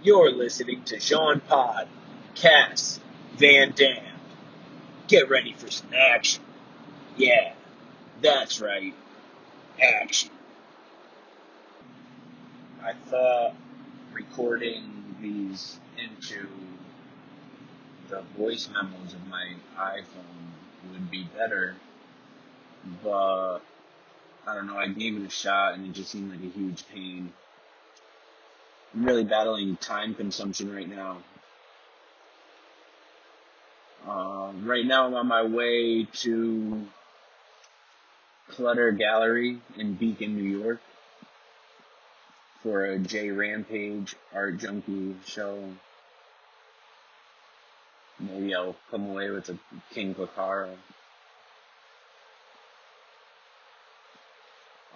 You're listening to Jean Pod, Cass, Van Dam. Get ready for some action. Yeah, that's right, action. I thought recording these into the voice memos of my iPhone would be better, but I don't know, I gave it a shot and it just seemed like a huge pain. I'm really battling time consumption right now. Uh, right now I'm on my way to Clutter Gallery in Beacon, New York for a J Rampage Art Junkie show. Maybe I'll come away with a King Kakara.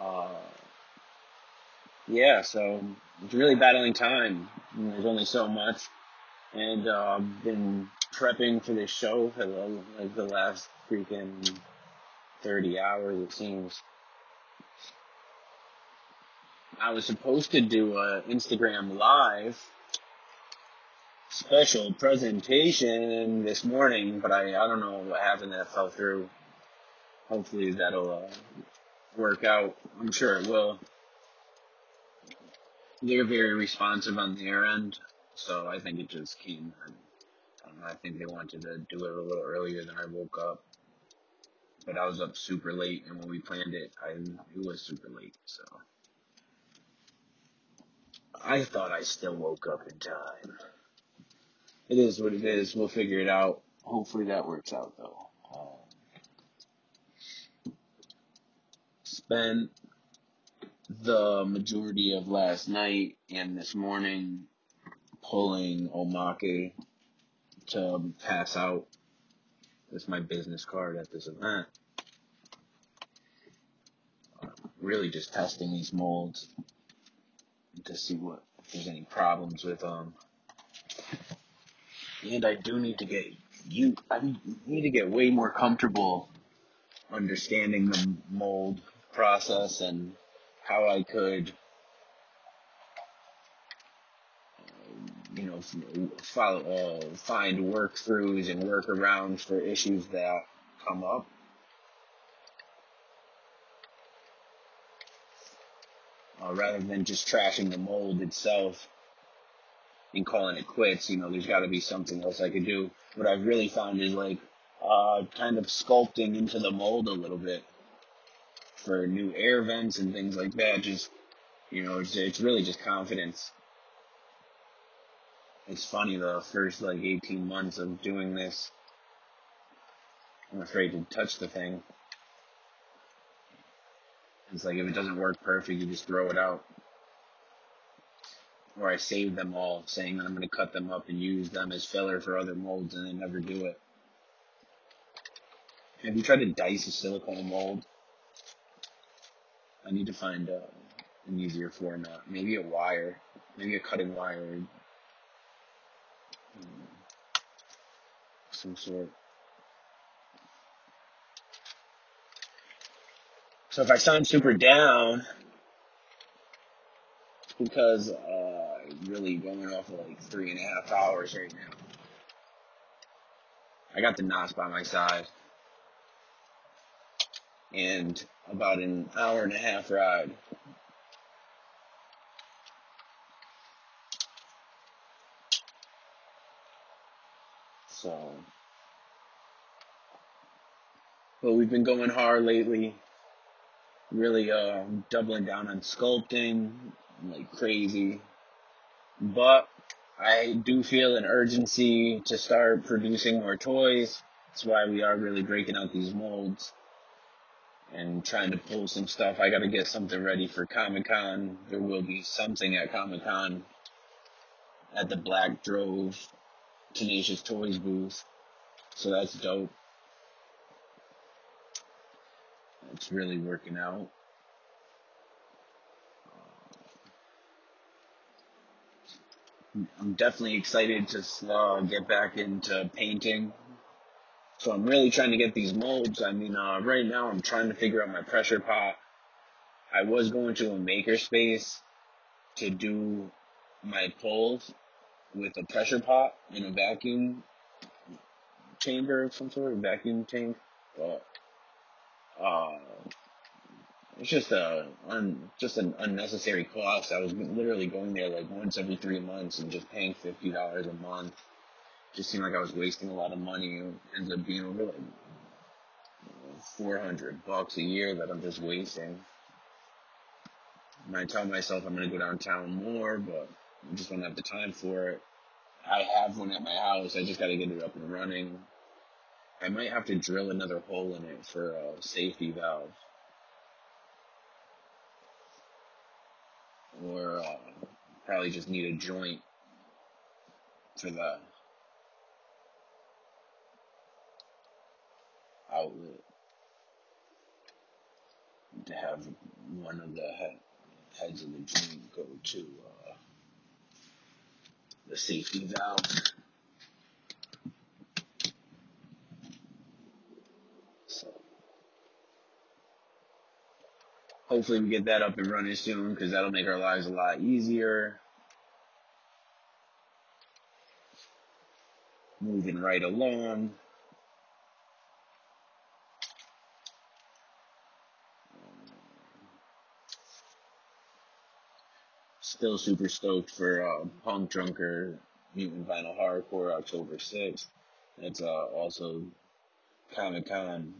Uh, yeah, so it's really battling time. There's only so much, and uh, I've been prepping for this show for the, like the last freaking thirty hours. It seems. I was supposed to do a Instagram live special presentation this morning, but I I don't know what happened that fell through. Hopefully that'll uh, work out. I'm sure it will they're very responsive on their end, so I think it just came. I, I think they wanted to do it a little earlier than I woke up, but I was up super late, and when we planned it, I it was super late, so I thought I still woke up in time. It is what it is. We'll figure it out. Hopefully that works out though. Um, spent the majority of last night and this morning pulling Omake to pass out as my business card at this event. Really just testing these molds to see what if there's any problems with them. And I do need to get you I need to get way more comfortable understanding the mold process and how I could you know, follow, uh, find work-throughs and workarounds for issues that come up. Uh, rather than just trashing the mold itself and calling it quits, you know, there's got to be something else I could do. What I've really found is like uh, kind of sculpting into the mold a little bit for new air vents and things like that. Just you know, it's, it's really just confidence. It's funny the first like 18 months of doing this i'm afraid to touch the thing. It's like if it doesn't work perfect you just throw it out. Or i save them all saying that i'm going to cut them up and use them as filler for other molds and then never do it. Have you tried to dice a silicone mold i need to find uh, an easier format maybe a wire maybe a cutting wire some sort. So if I sound super down, because uh, I'm really going off of like three and a half hours right now. I got the NOS by my side. And about an hour and a half ride. So but we've been going hard lately. Really uh, doubling down on sculpting like crazy. But I do feel an urgency to start producing more toys. That's why we are really breaking out these molds and trying to pull some stuff. I got to get something ready for Comic Con. There will be something at Comic Con at the Black Drove Tenacious Toys booth. So that's dope. It's really working out. I'm definitely excited to uh, get back into painting. So I'm really trying to get these molds. I mean, uh, right now I'm trying to figure out my pressure pot. I was going to a makerspace to do my pulls, with a pressure pot in a vacuum chamber of some sort, vacuum tank. But uh, it's just a un, just an unnecessary cost. I was literally going there like once every three months and just paying fifty dollars a month. Just seemed like I was wasting a lot of money. It ends up being over like four hundred bucks a year that I'm just wasting. And I tell myself I'm gonna go downtown more, but I just don't have the time for it. I have one at my house. I just gotta get it up and running. I might have to drill another hole in it for a safety valve. Or uh, probably just need a joint for the outlet to have one of the head, heads of the joint go to uh, the safety valve. So hopefully we get that up and running soon because that'll make our lives a lot easier. Moving right along. Still super stoked for uh, Punk Drunker Mutant Vinyl Hardcore October 6th. It's uh, also Comic Con.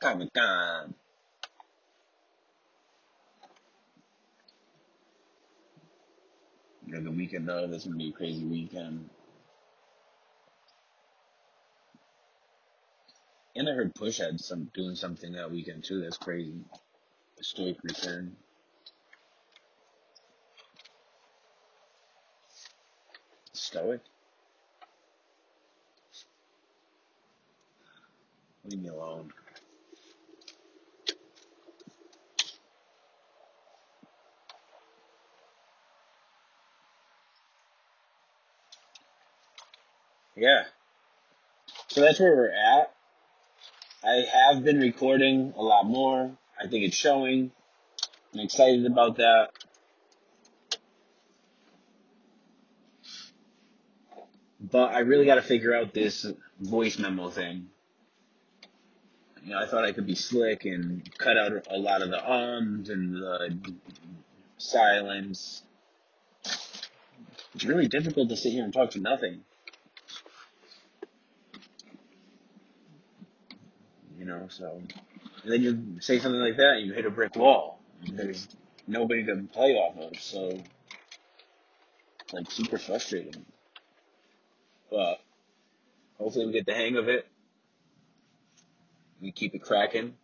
Comic Con. You know, the weekend though, this gonna be a crazy weekend. And I heard Push had some doing something that weekend too. That's crazy. A stoic return. Stoic? Leave me alone. Yeah. So that's where we're at. I have been recording a lot more. I think it's showing. I'm excited about that. But I really got to figure out this voice memo thing. You know, I thought I could be slick and cut out a lot of the ums and the silence. It's really difficult to sit here and talk to nothing. You know, so and then you say something like that, and you hit a brick wall. There's nobody to play off of, so it's like super frustrating. But hopefully we get the hang of it. We keep it cracking.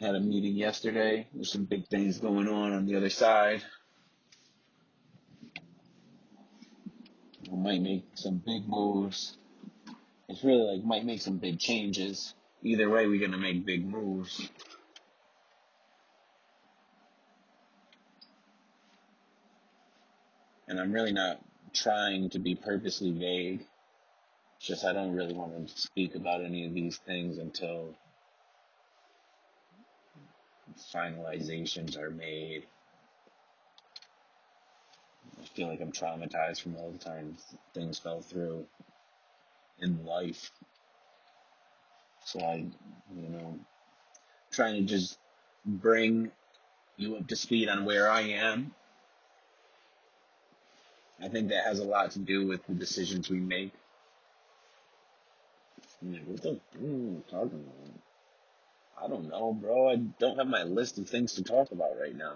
Had a meeting yesterday. There's some big things going on on the other side. We might make some big moves. It's really like might make some big changes. Either way, we're gonna make big moves. And I'm really not trying to be purposely vague. It's just I don't really want to speak about any of these things until finalizations are made. I feel like I'm traumatized from all the times things fell through in life. So I, you know, trying to just bring you up to speed on where I am. I think that has a lot to do with the decisions we make. Like, what the what are you talking about? I don't know, bro. I don't have my list of things to talk about right now.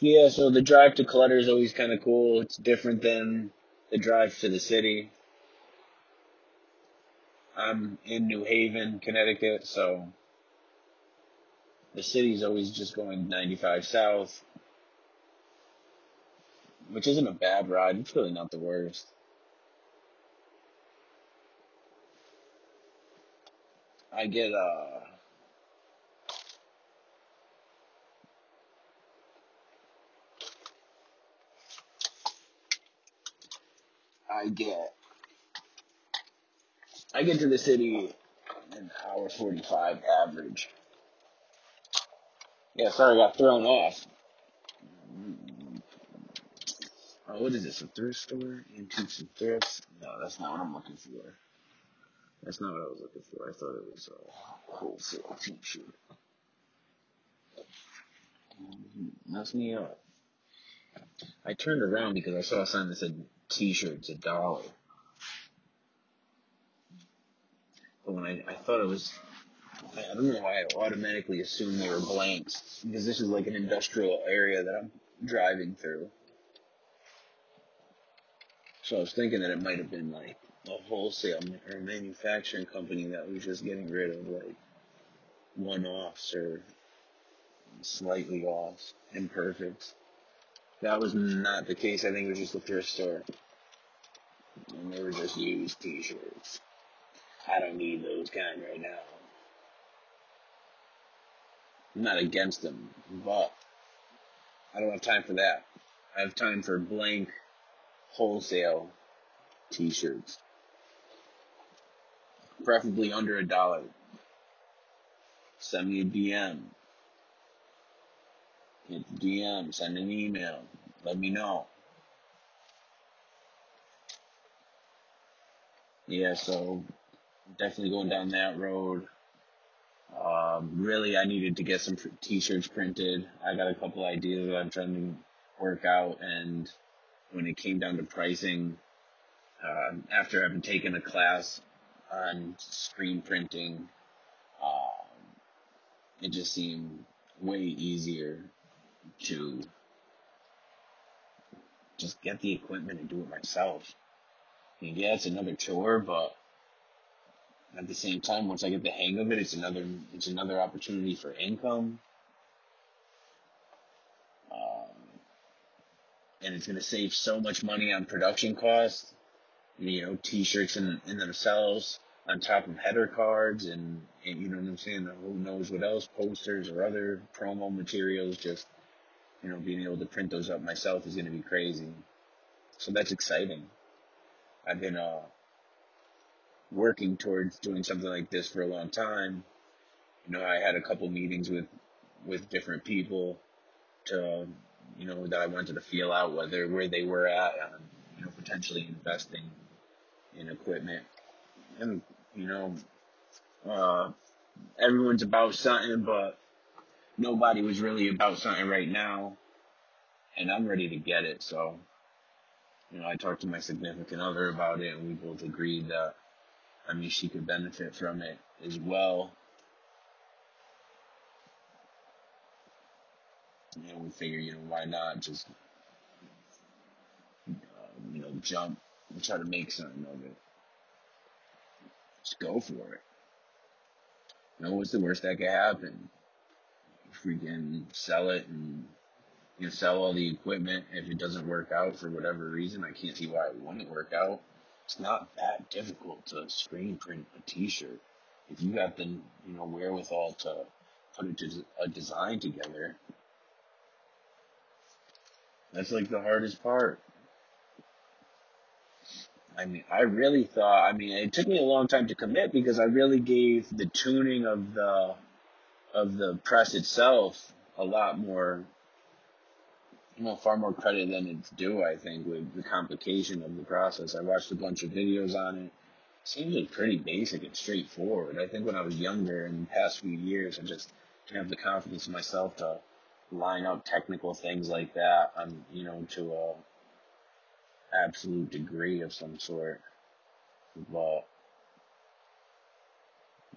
Yeah, so the drive to Clutter is always kind of cool. It's different than the drive to the city. I'm in New Haven, Connecticut, so the city's always just going 95 south, which isn't a bad ride. It's really not the worst. I get uh I get I get to the city an hour forty five average. Yeah, sorry, I got thrown off. Oh, what is this? A thrift store? Antiques and thrifts? No, that's not what I'm looking for. That's not what I was looking for. I thought it was a wholesale t-shirt. Mm-hmm. Mess me up. I turned around because I saw a sign that said t-shirts a dollar. But when I, I thought it was, I don't know why I automatically assumed they were blanks because this is like an industrial area that I'm driving through. So I was thinking that it might have been like a wholesale or manufacturing company that was just getting rid of like one-offs or slightly off, imperfects. That was not the case. I think it was just a thrift store. And they were just used t-shirts. I don't need those kind right now. I'm not against them, but I don't have time for that. I have time for blank wholesale t-shirts. Preferably under a dollar. Send me a DM. Hit the DM, send an email. Let me know. Yeah, so definitely going down that road. Um, really, I needed to get some t-shirts printed. I got a couple ideas that I'm trying to work out, and when it came down to pricing, uh, after having taken a class on screen printing, um, it just seemed way easier to just get the equipment and do it myself. Mean, yeah, it's another chore, but at the same time, once I get the hang of it, it's another it's another opportunity for income, um, and it's going to save so much money on production costs. You know, T-shirts in in themselves, on top of header cards, and, and you know what I'm saying. Who knows what else? Posters or other promo materials. Just you know, being able to print those up myself is going to be crazy. So that's exciting. I've been uh, working towards doing something like this for a long time. You know, I had a couple meetings with with different people to, you know, that I wanted to feel out whether where they were at, um, you know, potentially investing in equipment, and you know, uh, everyone's about something, but nobody was really about something right now, and I'm ready to get it. So, you know, I talked to my significant other about it, and we both agreed that I mean, she could benefit from it as well. Know, we figure, you know, why not just, uh, you know, jump and try to make something of it. Just go for it. You know, what's the worst that could happen? Freaking sell it and, you know, sell all the equipment. If it doesn't work out for whatever reason, I can't see why it wouldn't work out. It's not that difficult to screen print a t-shirt. If you have the, you know, wherewithal to put a, a design together, That's like the hardest part. I mean, I really thought, I mean, it took me a long time to commit because I really gave the tuning of the, of the press itself a lot more, you know, far more credit than it's due, I think, with the complication of the process. I watched a bunch of videos on it. Seems like pretty basic and straightforward. I think when I was younger in the past few years, I just didn't have the confidence in myself to line up technical things like that on, you know, to a, absolute degree of some sort. But,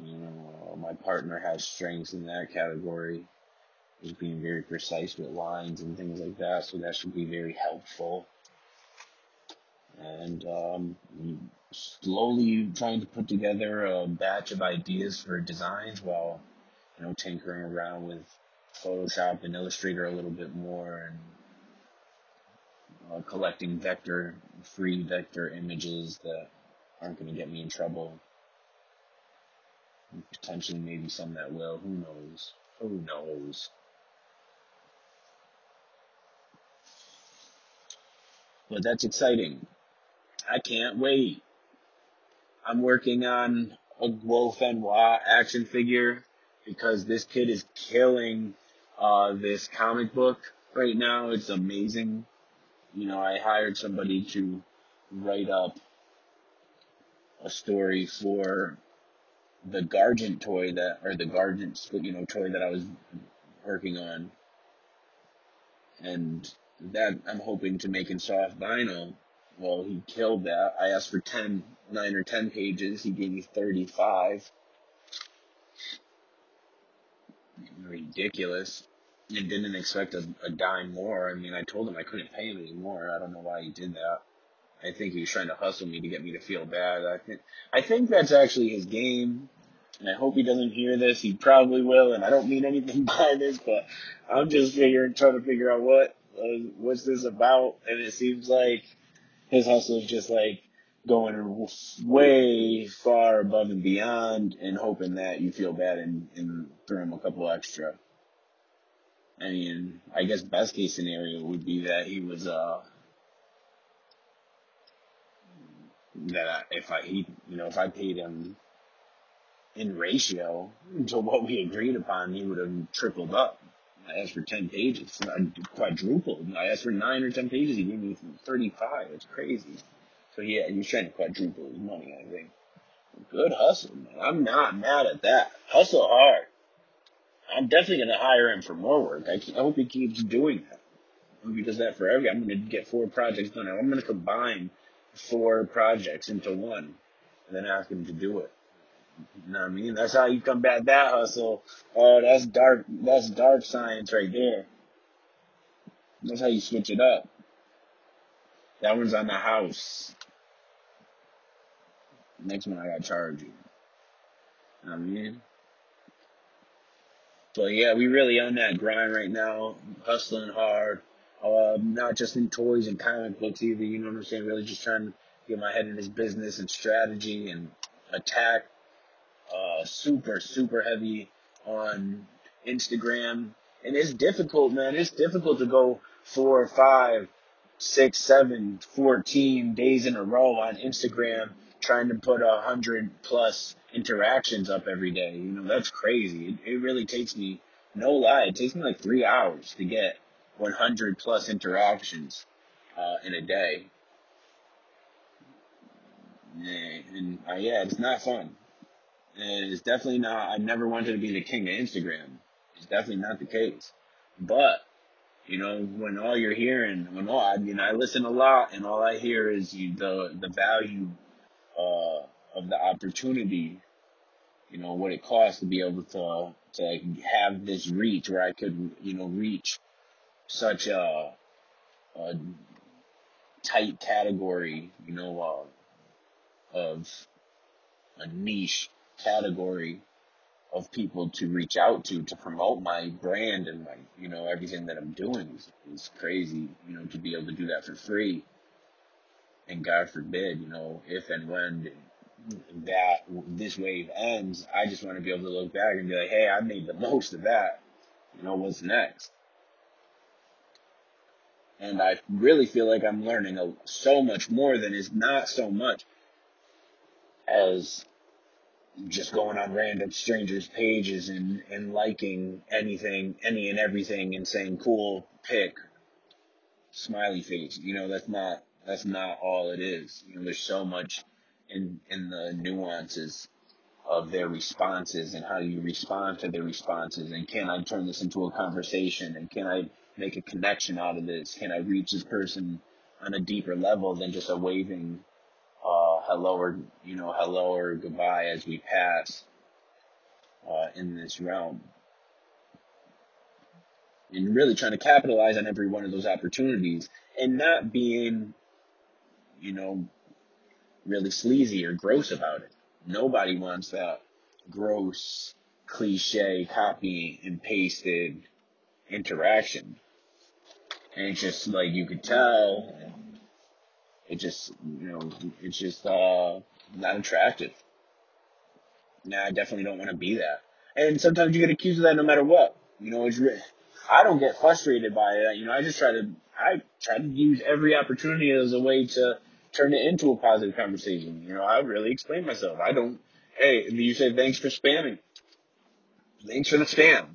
you know, my partner has strengths in that category. Is being very precise with lines and things like that, so that should be very helpful. And um, slowly trying to put together a batch of ideas for designs while, you know, tinkering around with Photoshop and Illustrator a little bit more and uh, collecting vector, free vector images that aren't going to get me in trouble. Potentially, maybe some that will. Who knows? Who knows? But that's exciting. I can't wait. I'm working on a Wolf Noir action figure because this kid is killing uh, this comic book right now. It's amazing. You know, I hired somebody to write up a story for the Gargant toy that, or the Gargant, you know, toy that I was working on. And that I'm hoping to make in soft vinyl. Well, he killed that. I asked for 10, 9 or 10 pages. He gave me 35. Ridiculous. And didn't expect a, a dime more. I mean, I told him I couldn't pay him anymore. I don't know why he did that. I think he was trying to hustle me to get me to feel bad. I think I think that's actually his game. And I hope he doesn't hear this. He probably will, and I don't mean anything by this, but I'm just figuring, trying to figure out what uh, what's this about. And it seems like his hustle is just like going way far above and beyond, and hoping that you feel bad and, and throw him a couple extra. I mean, I guess best case scenario would be that he was uh that I, if I he you know if I paid him in ratio to what we agreed upon, he would have tripled up. I asked for ten pages, I quadrupled. I asked for nine or ten pages, he gave me thirty-five. It's crazy. So yeah, he was trying to quadruple his money. I think. Good hustle, man. I'm not mad at that. Hustle hard. I'm definitely gonna hire him for more work. I, I hope he keeps doing that. I hope he does that for every. I'm gonna get four projects done. I'm gonna combine four projects into one, and then ask him to do it. You know what I mean? That's how you combat that hustle. Oh, that's dark. That's dark science right there. That's how you switch it up. That one's on the house. Next one I gotta charge you. you know I mean? But yeah, we really on that grind right now, hustling hard. Uh, not just in toys and comic books either. You know what I'm saying? Really just trying to get my head in this business and strategy and attack. Uh, super super heavy on Instagram, and it's difficult, man. It's difficult to go four, five, six, seven, fourteen days in a row on Instagram trying to put a hundred plus interactions up every day. You know, that's crazy. It, it really takes me, no lie, it takes me like three hours to get 100 plus interactions uh, in a day. And uh, yeah, it's not fun. And it's definitely not. I never wanted to be the king of Instagram. It's definitely not the case. But you know, when all you're hearing, when all I mean, I listen a lot, and all I hear is you, the the value uh, of the opportunity. You know what it costs to be able to to like have this reach, where I could you know reach such a, a tight category, you know, uh, of a niche category of people to reach out to to promote my brand and my you know everything that I'm doing is, is crazy you know to be able to do that for free. And God forbid you know if and when that this wave ends I just want to be able to look back and be like hey I made the most of that. You know what's next? And I really feel like I'm learning a, so much more than is not so much as just going on random strangers' pages and, and liking anything, any and everything, and saying cool pick, smiley face. You know, that's not that's not all it is. You know, there's so much in in the nuances of their responses and how you respond to their responses and can I turn this into a conversation and can I make a connection out of this? Can I reach this person on a deeper level than just a waving hello or you know hello or goodbye as we pass uh, in this realm, and really trying to capitalize on every one of those opportunities and not being you know really sleazy or gross about it. Nobody wants that gross cliche copy and pasted interaction. And it's just like you could tell it just you know it's just uh not attractive. Nah, I definitely don't want to be that. And sometimes you get accused of that no matter what. You know, it's I don't get frustrated by it. You know, I just try to I try to use every opportunity as a way to turn it into a positive conversation. You know, I really explain myself. I don't Hey, you say thanks for spamming. Thanks for the spam.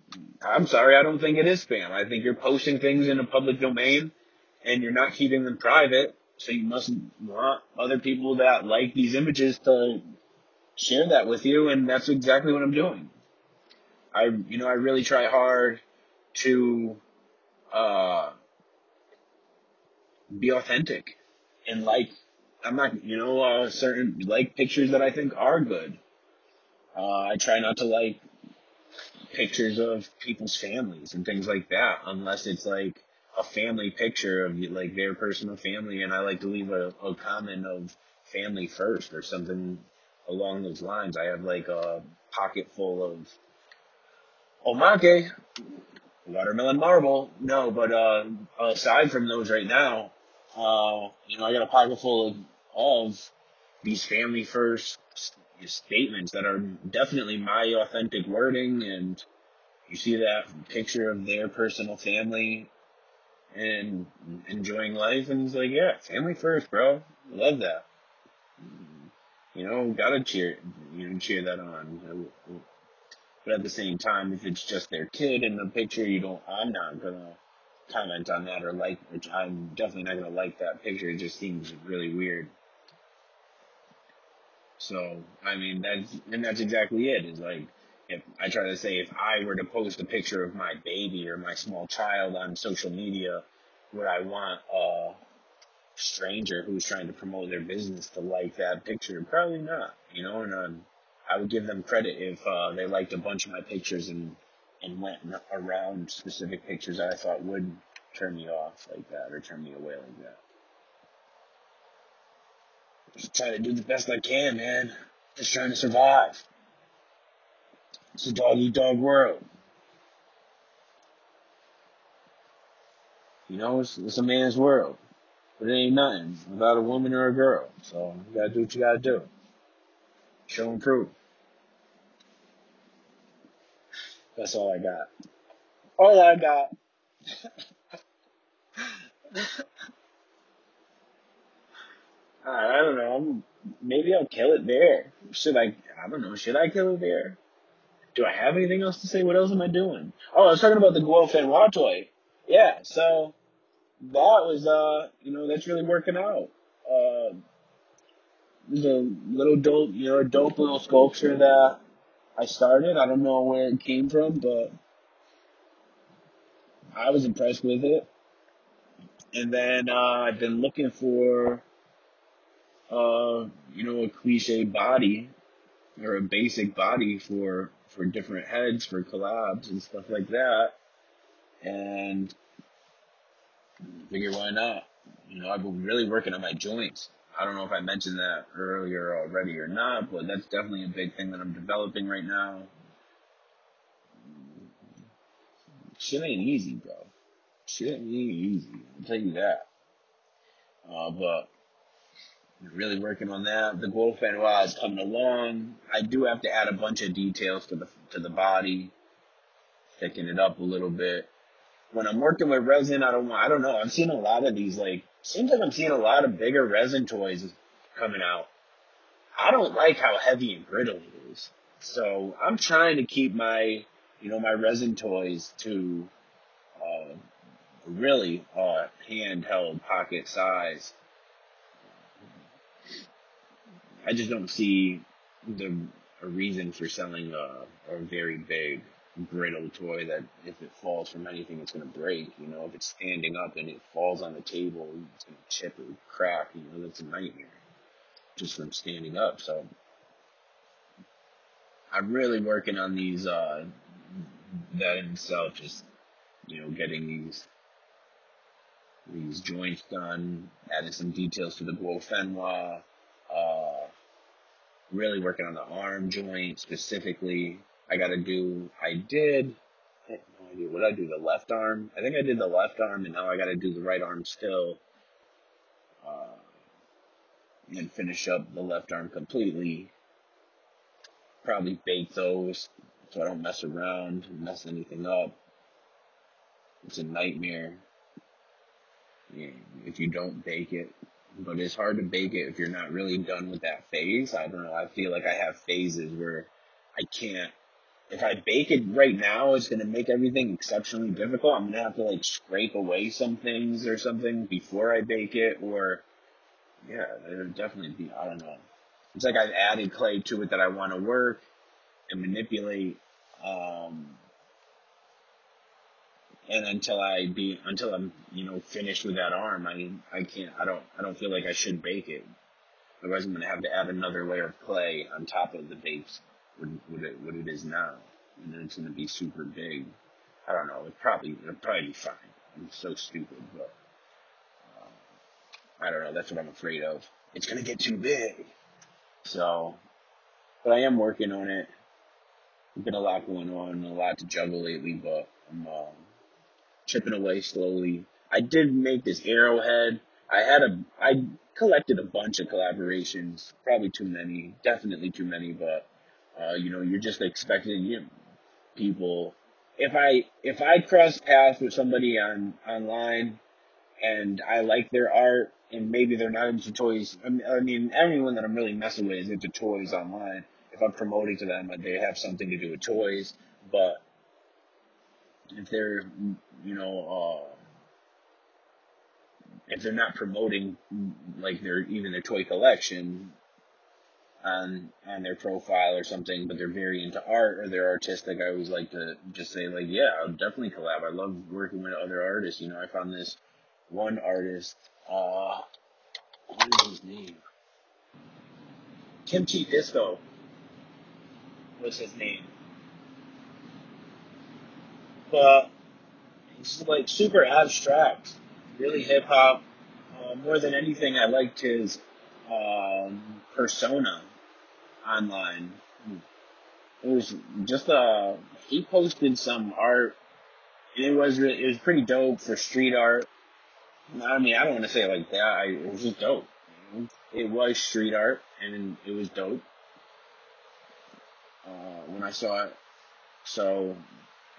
I'm sorry, I don't think it is spam. I think you're posting things in a public domain and you're not keeping them private. So you must want other people that like these images to share that with you, and that's exactly what I'm doing. I, you know, I really try hard to uh, be authentic and like. I'm not, you know, uh, certain like pictures that I think are good. Uh, I try not to like pictures of people's families and things like that, unless it's like a family picture of like their personal family, and I like to leave a, a comment of family first or something along those lines. I have like a pocket full of omake, watermelon marble. No, but uh, aside from those right now, uh, you know, I got a pocket full of, of these family first statements that are definitely my authentic wording and you see that picture of their personal family and hmm. enjoying life and it's like yeah family first bro. Love that. You know gotta cheer you know cheer that on. But at the same time if it's just their kid in the picture you don't i'm not gonna comment on that or like i'm definitely not gonna like that picture. It just seems really weird. So I mean that's and that's exactly it. Is like if I try to say if I were to post a picture of my baby or my small child on social media, would I want a stranger who's trying to promote their business to like that picture? Probably not. You know, and um, I would give them credit if uh, they liked a bunch of my pictures and and went around specific pictures that I thought would turn me off like that or turn me away like that. Just trying to do the best I can, man. Just trying to survive. It's a dog eat dog world. You know, it's, it's a man's world. But it ain't nothing without a woman or a girl. So you gotta do what you gotta do. Show and prove. That's all I got. All I got. I don't know. Maybe I'll kill it there. Should I? I don't know. Should I kill it there? Do I have anything else to say? What else am I doing? Oh, I was talking about the Guo Fanhua toy. Yeah, so that was, uh, you know, that's really working out. Uh, there's a little dope, you know, dope little sculpture that I started. I don't know where it came from, but I was impressed with it. And then uh, I've been looking for, uh, you know, a cliche body or a basic body for for different heads for collabs and stuff like that. And figure why not? You know, I've been really working on my joints. I don't know if I mentioned that earlier already or not, but that's definitely a big thing that I'm developing right now. Shit ain't easy, bro. Shit ain't easy. I'll tell you that. Uh, but really working on that. The Guo Fanhua is coming along. I do have to add a bunch of details to the to the body, thicken it up a little bit. When I'm working with resin, I don't want. I don't know. I'm seeing a lot of these like. Seems like I'm seeing a lot of bigger resin toys coming out. I don't like how heavy and brittle it is. So I'm trying to keep my, you know, my resin toys to uh, really uh, handheld pocket size. I just don't see the a reason for selling a, a very big brittle toy that if it falls from anything it's going to break you know? If it's standing up and it falls on the table it's going to chip or crack you know? That's a nightmare just from standing up so. I'm really working on these uh that in itself just you know getting these these joints done adding some details to the Guo Fanhua uh really working on the arm joint specifically. I got to do, I did, I have no idea what I do, the left arm. I think I did the left arm and now I got to do the right arm still. Uh, and finish up the left arm completely. Probably bake those so I don't mess around mess anything up. It's a nightmare if you don't bake it. But it's hard to bake it if you're not really done with that phase. I don't know. I feel like I have phases where I can't. If I bake it right now, it's gonna make everything exceptionally difficult. I'm gonna have to like scrape away some things or something before I bake it, or yeah, there'll definitely be. I don't know. It's like I've added clay to it that I want to work and manipulate. Um, and until I be until I'm you know finished with that arm, I I can't I don't I don't feel like I should bake it. Otherwise, I'm gonna have to add another layer of clay on top of the bakes what, what it what it is now, and then it's gonna be super big. I don't know. It probably it'll probably be fine. I'm so stupid, but uh, I don't know. That's what I'm afraid of. It's gonna get too big. So, but I am working on it. Been a lot going on, a lot to juggle lately, but I'm. Um, chipping away slowly. I did make this arrowhead. I had a I collected a bunch of collaborations, probably too many, definitely too many, but uh, you know, you're just expecting you know, people. If I if I cross paths with somebody on online and I like their art and maybe they're not into toys, I mean, I mean everyone that I'm really messing with is into toys online. If I'm promoting to them, they have something to do with toys, but if they're you know uh, if they're not promoting like their even their toy collection on on their profile or something, but they're very into art or they're artistic, I always like to just say like, yeah, I'll definitely collab. I love working with other artists. You know, I found this one artist. Uh, what is his name? Kimchi Disco was his name. But Like super abstract, really hip hop. Uh, more than anything, I liked his um, persona online. It was just uh he posted some art. And it was it was pretty dope for street art. I mean, I don't want to say like that. I, it was just dope. It was street art, and it was dope uh, when I saw it. So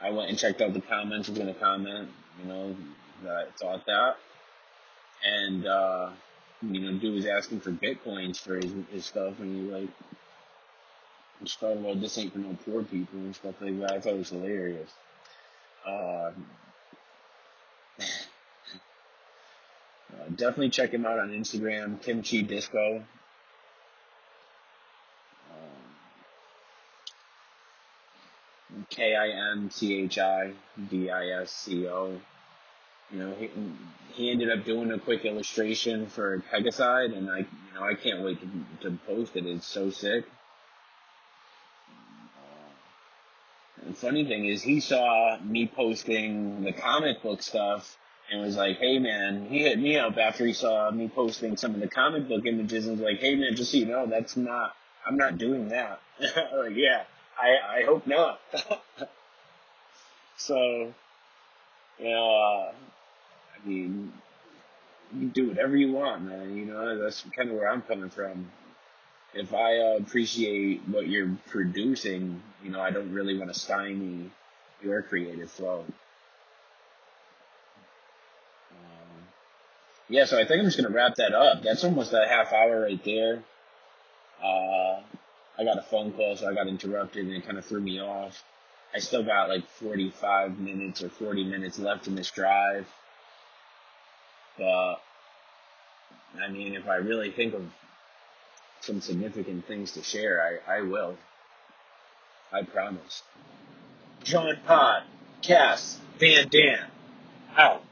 I went and checked out the comments. Was gonna comment, you know, that I thought that, and uh, you know, dude was asking for bitcoins for his, his stuff, and he like was talking about this ain't for no poor people and stuff like that. I thought it was hilarious. Uh, uh, definitely check him out on Instagram, Kimchi Disco. K I M C H I D I S C O. You know, he he ended up doing a quick illustration for Pegacide, and I, you know, I can't wait to to post it. It's so sick. The funny thing is, he saw me posting the comic book stuff and was like, "Hey man," he hit me up after he saw me posting some of the comic book images and was like, "Hey man, just so you know, that's not. I'm not doing that." like, yeah, I I hope not. so, you know, uh, I mean, you can do whatever you want, man. You know, that's kind of where I'm coming from. If I uh, appreciate what you're producing, you know, I don't really want to stymie your creative flow. Um, yeah, so I think I'm just gonna wrap that up. That's almost a half hour right there. Uh, I got a phone call, so I got interrupted, and it kind of threw me off. I still got like 45 minutes or 40 minutes left in this drive, but I mean, if I really think of some significant things to share, I, I will. I promise. John Pod, Cass, Van Dam, out.